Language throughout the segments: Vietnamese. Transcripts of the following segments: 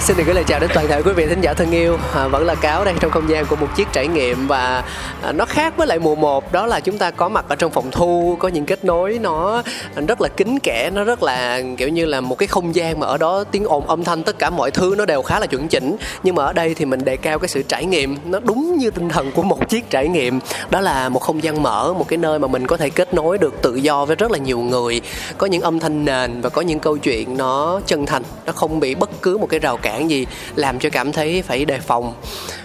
Xin được gửi lời chào đến toàn thể quý vị thính giả thân yêu. À, Vẫn là Cáo đang trong không gian của một chiếc trải nghiệm Và à, nó khác với lại mùa 1 Đó là chúng ta có mặt ở trong phòng thu Có những kết nối nó rất là kín kẽ Nó rất là kiểu như là một cái không gian Mà ở đó tiếng ồn âm thanh tất cả mọi thứ Nó đều khá là chuẩn chỉnh. Nhưng mà ở đây thì mình đề cao cái sự trải nghiệm Nó đúng như tinh thần của một chiếc trải nghiệm. Đó là một không gian mở Một cái nơi mà mình có thể kết nối được tự do với rất là nhiều người. Có những âm thanh nền Và có những câu chuyện nó chân thành Nó không bị bất cứ một cái rào cản gì làm cho cảm thấy phải đề phòng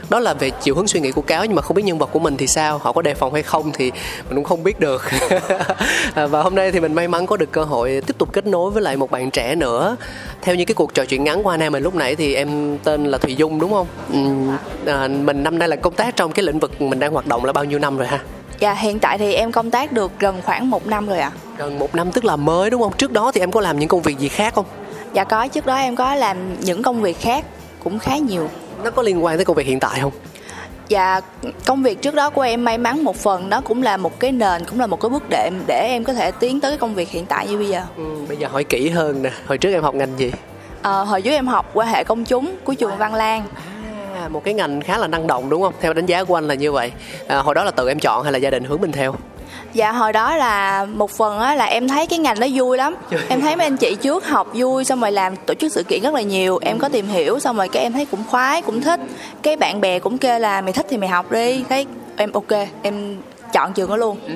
đó là về chiều hướng suy nghĩ của cáo nhưng mà không biết nhân vật của mình thì sao họ có đề phòng hay không thì mình cũng không biết được và hôm nay thì mình may mắn có được cơ hội tiếp tục kết nối với lại một bạn trẻ nữa theo như cái cuộc trò chuyện ngắn qua nay mình lúc nãy thì em tên là thùy dung đúng không ừ, à, mình năm nay là công tác trong cái lĩnh vực mình đang hoạt động là bao nhiêu năm rồi ha Dạ hiện tại thì em công tác được gần khoảng một năm rồi ạ. À. Gần một năm tức là mới đúng không? Trước đó thì em có làm những công việc gì khác không? Dạ có, trước đó em có làm những công việc khác cũng khá nhiều. Nó có liên quan tới công việc hiện tại không? Dạ, công việc trước đó của em may mắn một phần nó cũng là một cái nền, cũng là một cái bước đệm để em có thể tiến tới cái công việc hiện tại như bây giờ. Ừ, bây giờ hỏi kỹ hơn nè, hồi trước em học ngành gì? À, hồi trước em học quan hệ công chúng của trường Văn Lang. À, một cái ngành khá là năng động đúng không? Theo đánh giá của anh là như vậy. À, hồi đó là tự em chọn hay là gia đình hướng mình theo? Dạ hồi đó là một phần á là em thấy cái ngành nó vui lắm. Em thấy mấy anh chị trước học vui xong rồi làm tổ chức sự kiện rất là nhiều. Em có tìm hiểu xong rồi cái em thấy cũng khoái cũng thích. Cái bạn bè cũng kêu là mày thích thì mày học đi. Thấy em ok em chọn trường đó luôn. Ừ.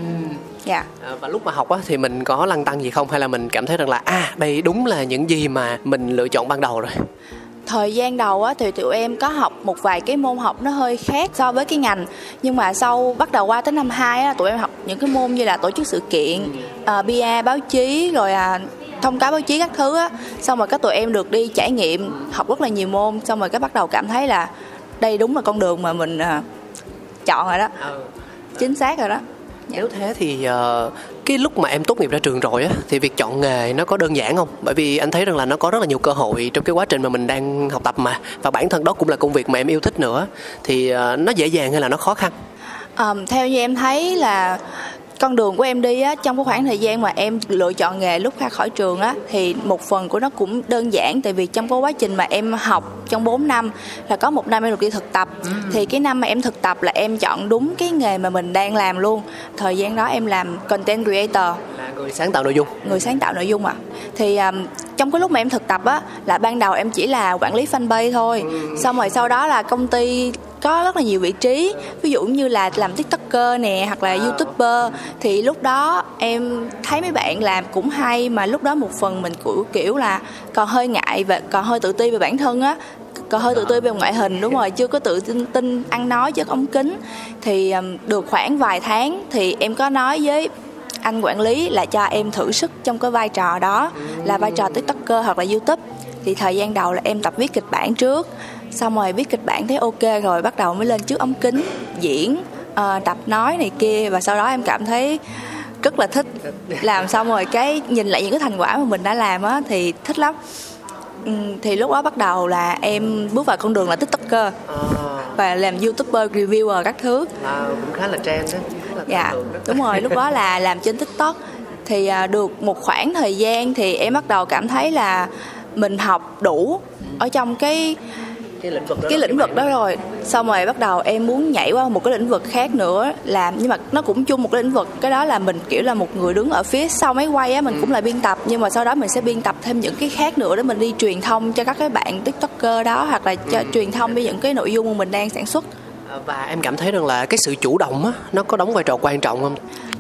dạ. À, và lúc mà học á thì mình có lăn tăng gì không? Hay là mình cảm thấy rằng là à đây đúng là những gì mà mình lựa chọn ban đầu rồi? Thời gian đầu á thì tụi em có học một vài cái môn học nó hơi khác so với cái ngành. Nhưng mà sau bắt đầu qua tới năm 2 á tụi em học những cái môn như là tổ chức sự kiện uh, ờ, PR báo chí rồi à, thông cáo báo chí các thứ á. Xong rồi các tụi em được đi trải nghiệm học rất là nhiều môn xong rồi cái bắt đầu cảm thấy là đây đúng là con đường mà mình uh, chọn rồi đó. Ừ. chính xác rồi đó. Nếu thế thì uh, cái lúc mà em tốt nghiệp ra trường rồi á thì việc chọn nghề nó có đơn giản không? Bởi vì anh thấy rằng là nó có rất là nhiều cơ hội trong cái quá trình mà mình đang học tập mà. Và bản thân đó cũng là công việc mà em yêu thích nữa. Thì uh, nó dễ dàng hay là nó khó khăn um, theo như em thấy là con đường của em đi á trong cái khoảng thời gian mà em lựa chọn nghề lúc ra khỏi trường á thì một phần của nó cũng đơn giản tại vì trong cái quá trình mà em học trong 4 năm là có một năm em được đi thực tập ừ. thì cái năm mà em thực tập là em chọn đúng cái nghề mà mình đang làm luôn thời gian đó em làm content creator là người sáng tạo nội dung người sáng tạo nội dung ạ à. thì um, trong cái lúc mà em thực tập á là ban đầu em chỉ là quản lý fanpage thôi ừ. xong rồi sau đó là công ty có rất là nhiều vị trí. Ví dụ như là làm tiktoker nè hoặc là youtuber. Thì lúc đó em thấy mấy bạn làm cũng hay mà lúc đó một phần mình cũng kiểu là còn hơi ngại và còn hơi tự ti về bản thân á. Còn hơi tự ti về ngoại hình đúng rồi chưa có tự tin, tin ăn nói trước ống kính thì được khoảng vài tháng thì em có nói với anh quản lý là cho em thử sức trong cái vai trò đó là vai trò tiktoker hoặc là youtube. Thì thời gian đầu là em tập viết kịch bản trước xong rồi viết kịch bản thấy ok rồi bắt đầu mới lên trước ống kính diễn uh, tập nói này kia. Và sau đó em cảm thấy rất là thích. Làm xong rồi cái nhìn lại những cái thành quả mà mình đã làm á thì thích lắm. Ừ, thì lúc đó bắt đầu là em bước vào con đường là tiktoker à. và làm youtuber reviewer các thứ. À, cũng khá là trend đó dạ đúng rồi. Lúc đó là làm trên tiktok. Thì à, được một khoảng thời gian thì em bắt đầu cảm thấy là mình học đủ ở trong cái cái lĩnh vực đó, cái lĩnh vực đó rồi. Xong rồi bắt đầu em muốn nhảy qua một cái lĩnh vực khác nữa. Làm nhưng mà nó cũng chung một cái lĩnh vực. Cái đó là mình kiểu là một người đứng ở phía sau máy quay á mình ừ. cũng là biên tập. Nhưng mà sau đó mình sẽ biên tập thêm những cái khác nữa để mình đi truyền thông cho các cái bạn tiktoker đó hoặc là cho ừ. truyền thông với những cái nội dung mà mình đang sản xuất. À, và em cảm thấy rằng là cái sự chủ động á nó có đóng vai trò quan trọng không?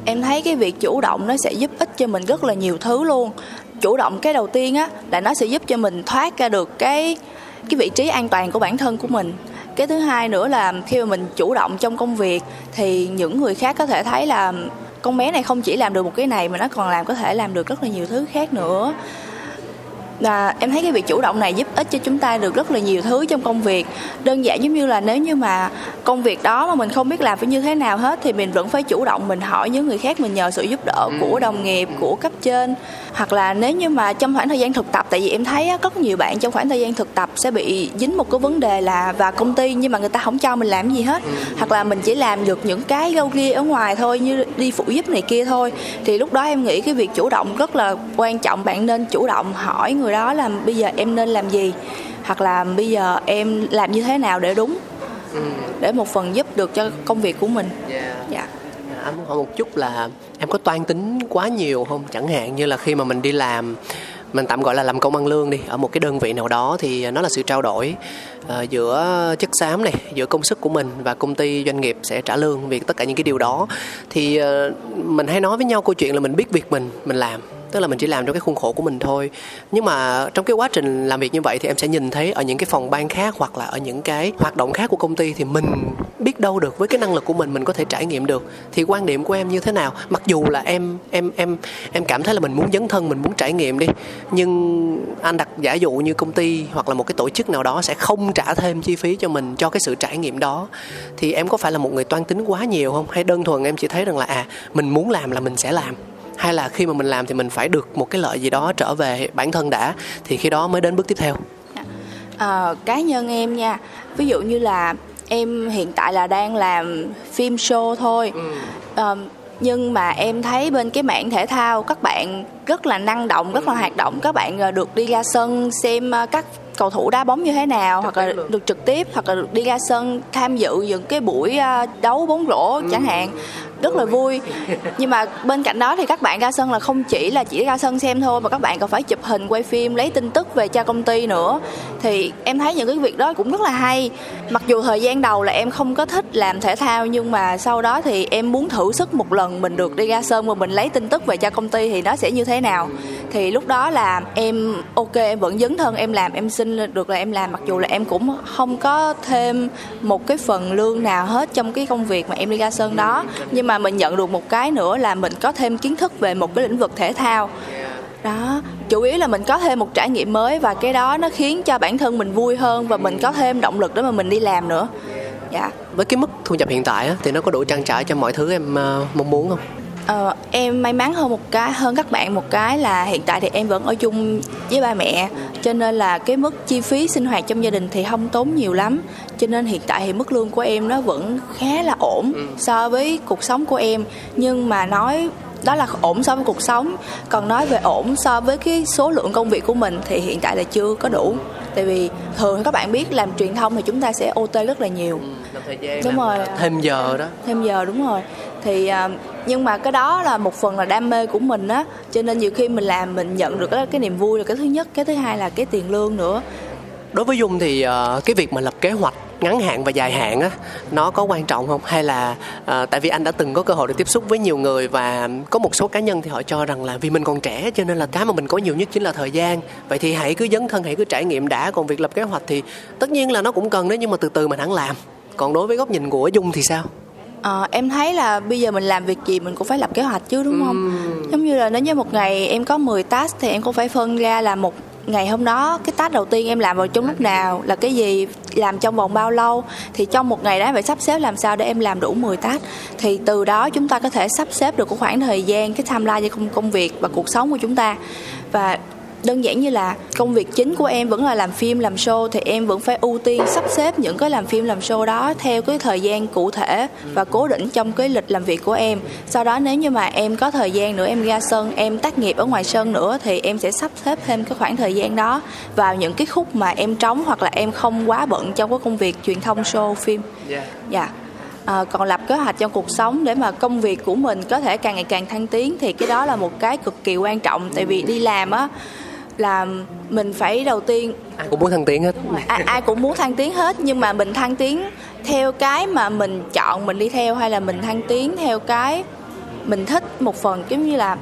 Em thấy cái việc chủ động nó sẽ giúp ích cho mình rất là nhiều thứ luôn. Chủ động cái đầu tiên á là nó sẽ giúp cho mình thoát ra được cái cái vị trí an toàn của bản thân của mình. Cái thứ hai nữa là khi mà mình chủ động trong công việc thì những người khác có thể thấy là con bé này không chỉ làm được một cái này mà nó còn làm có thể làm được rất là nhiều thứ khác nữa là em thấy cái việc chủ động này giúp ích cho chúng ta được rất là nhiều thứ trong công việc đơn giản giống như là nếu như mà công việc đó mà mình không biết làm phải như thế nào hết thì mình vẫn phải chủ động mình hỏi những người khác mình nhờ sự giúp đỡ ừ. của đồng nghiệp của cấp trên hoặc là nếu như mà trong khoảng thời gian thực tập tại vì em thấy rất nhiều bạn trong khoảng thời gian thực tập sẽ bị dính một cái vấn đề là vào công ty nhưng mà người ta không cho mình làm gì hết ừ. hoặc là mình chỉ làm được những cái gâu ghi ở ngoài thôi như đi phụ giúp này kia thôi thì lúc đó em nghĩ cái việc chủ động rất là quan trọng bạn nên chủ động hỏi người đó là bây giờ em nên làm gì? Hoặc là bây giờ em làm như thế nào để đúng? Ừ. để một phần giúp được cho công việc của mình. Yeah. dạ. Anh muốn hỏi một chút là em có toan tính quá nhiều không? Chẳng hạn như là khi mà mình đi làm mình tạm gọi là làm công ăn lương đi ở một cái đơn vị nào đó thì nó là sự trao đổi uh, giữa chất xám này giữa công sức của mình và công ty doanh nghiệp sẽ trả lương vì tất cả những cái điều đó. Thì uh, mình hay nói với nhau câu chuyện là mình biết việc mình mình làm tức là mình chỉ làm trong cái khuôn khổ của mình thôi. Nhưng mà trong cái quá trình làm việc như vậy thì em sẽ nhìn thấy ở những cái phòng ban khác hoặc là ở những cái hoạt động khác của công ty thì mình biết đâu được, với cái năng lực của mình mình có thể trải nghiệm được. Thì quan điểm của em như thế nào? Mặc dù là em em em em cảm thấy là mình muốn dấn thân, mình muốn trải nghiệm đi, nhưng anh đặt, giả dụ như công ty hoặc là một cái tổ chức nào đó sẽ không trả thêm chi phí cho mình cho cái sự trải nghiệm đó, thì em có phải là một người toan tính quá nhiều không? Hay đơn thuần em chỉ thấy rằng là à mình muốn làm là mình sẽ làm? Hay là khi mà mình làm thì mình phải được một cái lợi gì đó trở về bản thân đã thì khi đó mới đến bước tiếp theo. À, cá nhân em nha ví dụ như là em hiện tại là đang làm phim show thôi. Ừ. à, nhưng mà em thấy bên cái mảng thể thao các bạn rất là năng động rất là hoạt động. Các bạn ờ, được đi ra sân xem các cầu thủ đá bóng như thế nào hoặc là được trực tiếp hoặc là được đi ra sân tham dự những cái buổi đấu bóng rổ ừ. chẳng hạn. Rất là vui. Nhưng mà bên cạnh đó thì các bạn ra sân là không chỉ là chỉ ra sân xem thôi mà các bạn còn phải chụp hình quay phim lấy tin tức về cho công ty nữa. Thì em thấy những cái việc đó cũng rất là hay. Mặc dù thời gian đầu là em không có thích làm thể thao nhưng mà sau đó thì em muốn thử sức một lần mình được đi ra sân và mình lấy tin tức về cho công ty thì nó sẽ như thế nào thì lúc đó là em, ok, em vẫn dấn thân, em làm, em xin được là em làm, mặc dù là em cũng không có thêm một cái phần lương nào hết trong cái công việc mà em đi ra sân đó. Nhưng mà mình nhận được một cái nữa là mình có thêm kiến thức về một cái lĩnh vực thể thao. Đó, chủ yếu là mình có thêm một trải nghiệm mới và cái đó nó khiến cho bản thân mình vui hơn và mình có thêm động lực để mà mình đi làm nữa. Dạ. Với cái mức thu nhập hiện tại thì nó có đủ trang trải cho mọi thứ em ờ, mong muốn không? Ờ, em may mắn hơn một cái hơn các bạn một cái là hiện tại thì em vẫn ở chung với ba mẹ. Cho nên là cái mức chi phí sinh hoạt trong gia đình thì không tốn nhiều lắm. Cho nên hiện tại thì mức lương của em nó vẫn khá là ổn ừ. so với cuộc sống của em. Nhưng mà nói đó là ổn so với cuộc sống. Còn nói về ổn so với cái số lượng công việc của mình thì hiện tại là chưa có đủ tại vì thường các bạn biết làm truyền thông thì chúng ta sẽ OT rất là nhiều. Ừ, thời gian đúng rồi. thêm giờ đó. Thêm giờ đúng rồi. Thì à, nhưng mà cái đó là một phần là đam mê của mình á. Cho nên nhiều khi mình làm mình nhận được cái, cái niềm vui là cái thứ nhất cái thứ hai là cái tiền lương nữa. Đối với dung thì uh, cái việc mà lập kế hoạch ngắn hạn và dài hạn á nó có quan trọng không hay là uh, tại vì anh đã từng có cơ hội được tiếp xúc với nhiều người và có một số cá nhân thì họ cho rằng là vì mình còn trẻ cho nên là cái mà mình có nhiều nhất chính là thời gian vậy thì hãy cứ dấn thân hãy cứ trải nghiệm đã còn việc lập kế hoạch thì tất nhiên là nó cũng cần đấy nhưng mà từ từ mình hẳn làm còn đối với góc nhìn của dung thì sao À, em thấy là bây giờ mình làm việc gì mình cũng phải lập kế hoạch chứ đúng không? Uhm. Giống như là nếu như một ngày em có 10 task thì em cũng phải phân ra là một ngày hôm đó, cái task đầu tiên em làm vào trong lúc nào, là cái gì, làm trong vòng bao lâu, thì trong một ngày đó phải sắp xếp làm sao để em làm đủ 10 task. Thì từ đó chúng ta có thể sắp xếp được cái khoảng thời gian, cái timeline cho công công việc và cuộc sống của chúng ta. Và đơn giản như là công việc chính của em vẫn là làm phim làm show thì em vẫn phải ưu tiên sắp xếp những cái làm phim làm show đó theo cái thời gian cụ thể và cố định trong cái lịch làm việc của em. Sau đó nếu như mà em có thời gian nữa em ra sân em tác nghiệp ở ngoài sân nữa thì em sẽ sắp xếp thêm cái khoảng thời gian đó vào những cái khúc mà em trống hoặc là em không quá bận trong cái công việc truyền thông show phim. Dạ yeah. yeah à, còn lập kế hoạch trong cuộc sống để mà công việc của mình có thể càng ngày càng thăng tiến thì cái đó là một cái cực kỳ quan trọng. Tại vì đi làm á là mình phải đầu tiên ai cũng muốn thăng tiến hết. Ai, ai cũng muốn thăng tiến hết nhưng mà mình thăng tiến theo cái mà mình chọn mình đi theo hay là mình thăng tiến theo cái mình thích một phần giống như là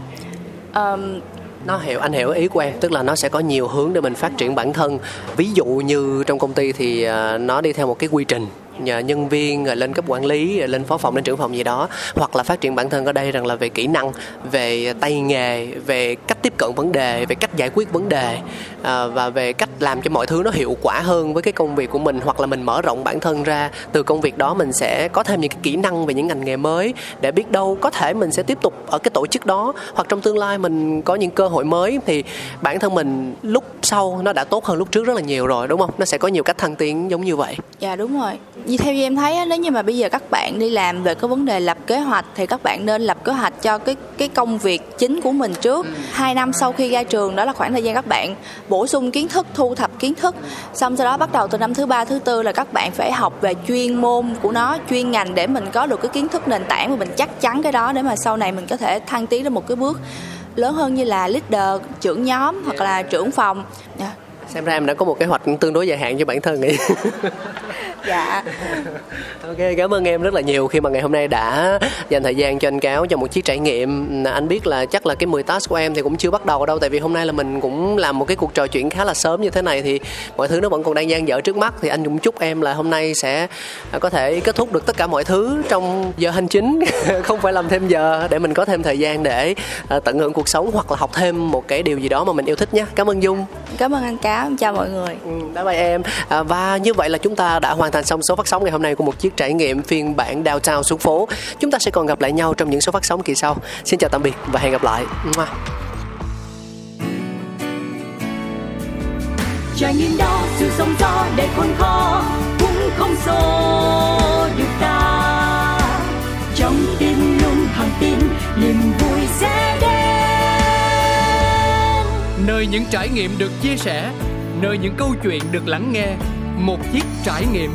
um, nó hiểu anh hiểu ý của em tức là nó sẽ có nhiều hướng để mình phát triển bản thân. Ví dụ như trong công ty thì ờ, nó đi theo một cái quy trình nhân viên rồi lên cấp quản lý rồi lên phó phòng, lên trưởng phòng gì đó, hoặc là phát triển bản thân ở đây rằng là về kỹ năng, về tay nghề, về cách tiếp cận vấn đề, về cách giải quyết vấn đề ờ, và về cách làm cho mọi thứ nó hiệu quả hơn với cái công việc của mình, hoặc là mình mở rộng bản thân ra. Từ công việc đó mình sẽ có thêm những cái kỹ năng về những ngành nghề mới để biết đâu có thể mình sẽ tiếp tục ở cái tổ chức đó, hoặc trong tương lai mình có những cơ hội mới thì bản thân mình lúc sau nó đã tốt hơn lúc trước rất là nhiều rồi, đúng không? Nó sẽ có nhiều cách thăng tiến giống như vậy. Dạ đúng rồi như theo như em thấy nếu như mà bây giờ các bạn đi làm về cái vấn đề lập kế hoạch thì các bạn nên lập kế hoạch cho cái cái công việc chính của mình trước ừ. hai năm sau khi ra trường đó là khoảng thời gian các bạn bổ sung kiến thức thu thập kiến thức xong sau đó bắt đầu từ năm thứ ba thứ tư là các bạn phải học về chuyên môn của nó chuyên ngành để mình có được cái kiến thức nền tảng và mình chắc chắn cái đó để mà sau này mình có thể thăng tiến đến một cái bước lớn hơn như là leader trưởng nhóm hoặc là trưởng phòng yeah. Dạ. xem ra em đã có một kế hoạch tương đối dài hạn cho bản thân ấy dạ. Ok cảm ơn em rất là nhiều khi mà ngày hôm nay đã dành thời gian cho anh cáo cho một chiếc trải nghiệm. Anh biết là chắc là cái 10 task của em thì cũng chưa bắt đầu đâu tại vì hôm nay là mình cũng làm một cái cuộc trò chuyện khá là sớm như thế này thì mọi thứ nó vẫn còn đang dang dở trước mắt. Thì anh cũng chúc em là hôm nay sẽ có thể kết thúc được tất cả mọi thứ trong giờ hành chính không phải làm thêm giờ để mình có thêm thời gian để à, tận hưởng cuộc sống hoặc là học thêm một cái điều gì đó mà mình yêu thích nhé cảm ơn dung. Cảm ơn anh cáo. Chào mọi người. Ừ, bye bye em. À, và như vậy là chúng ta đã hoàn thành xong số phát sóng ngày hôm nay của một chiếc trải nghiệm phiên bản downtown xuống phố. Chúng ta sẽ còn gặp lại nhau trong những số phát sóng kỳ sau. Xin chào tạm biệt và hẹn gặp lại. Trải nghiệm đó sự sóng gió để khôn khó cũng không xô được ta trong tim luôn thẳng tin niềm vui sẽ đến nơi những trải nghiệm được chia sẻ nơi những câu chuyện được lắng nghe một chiếc trải nghiệm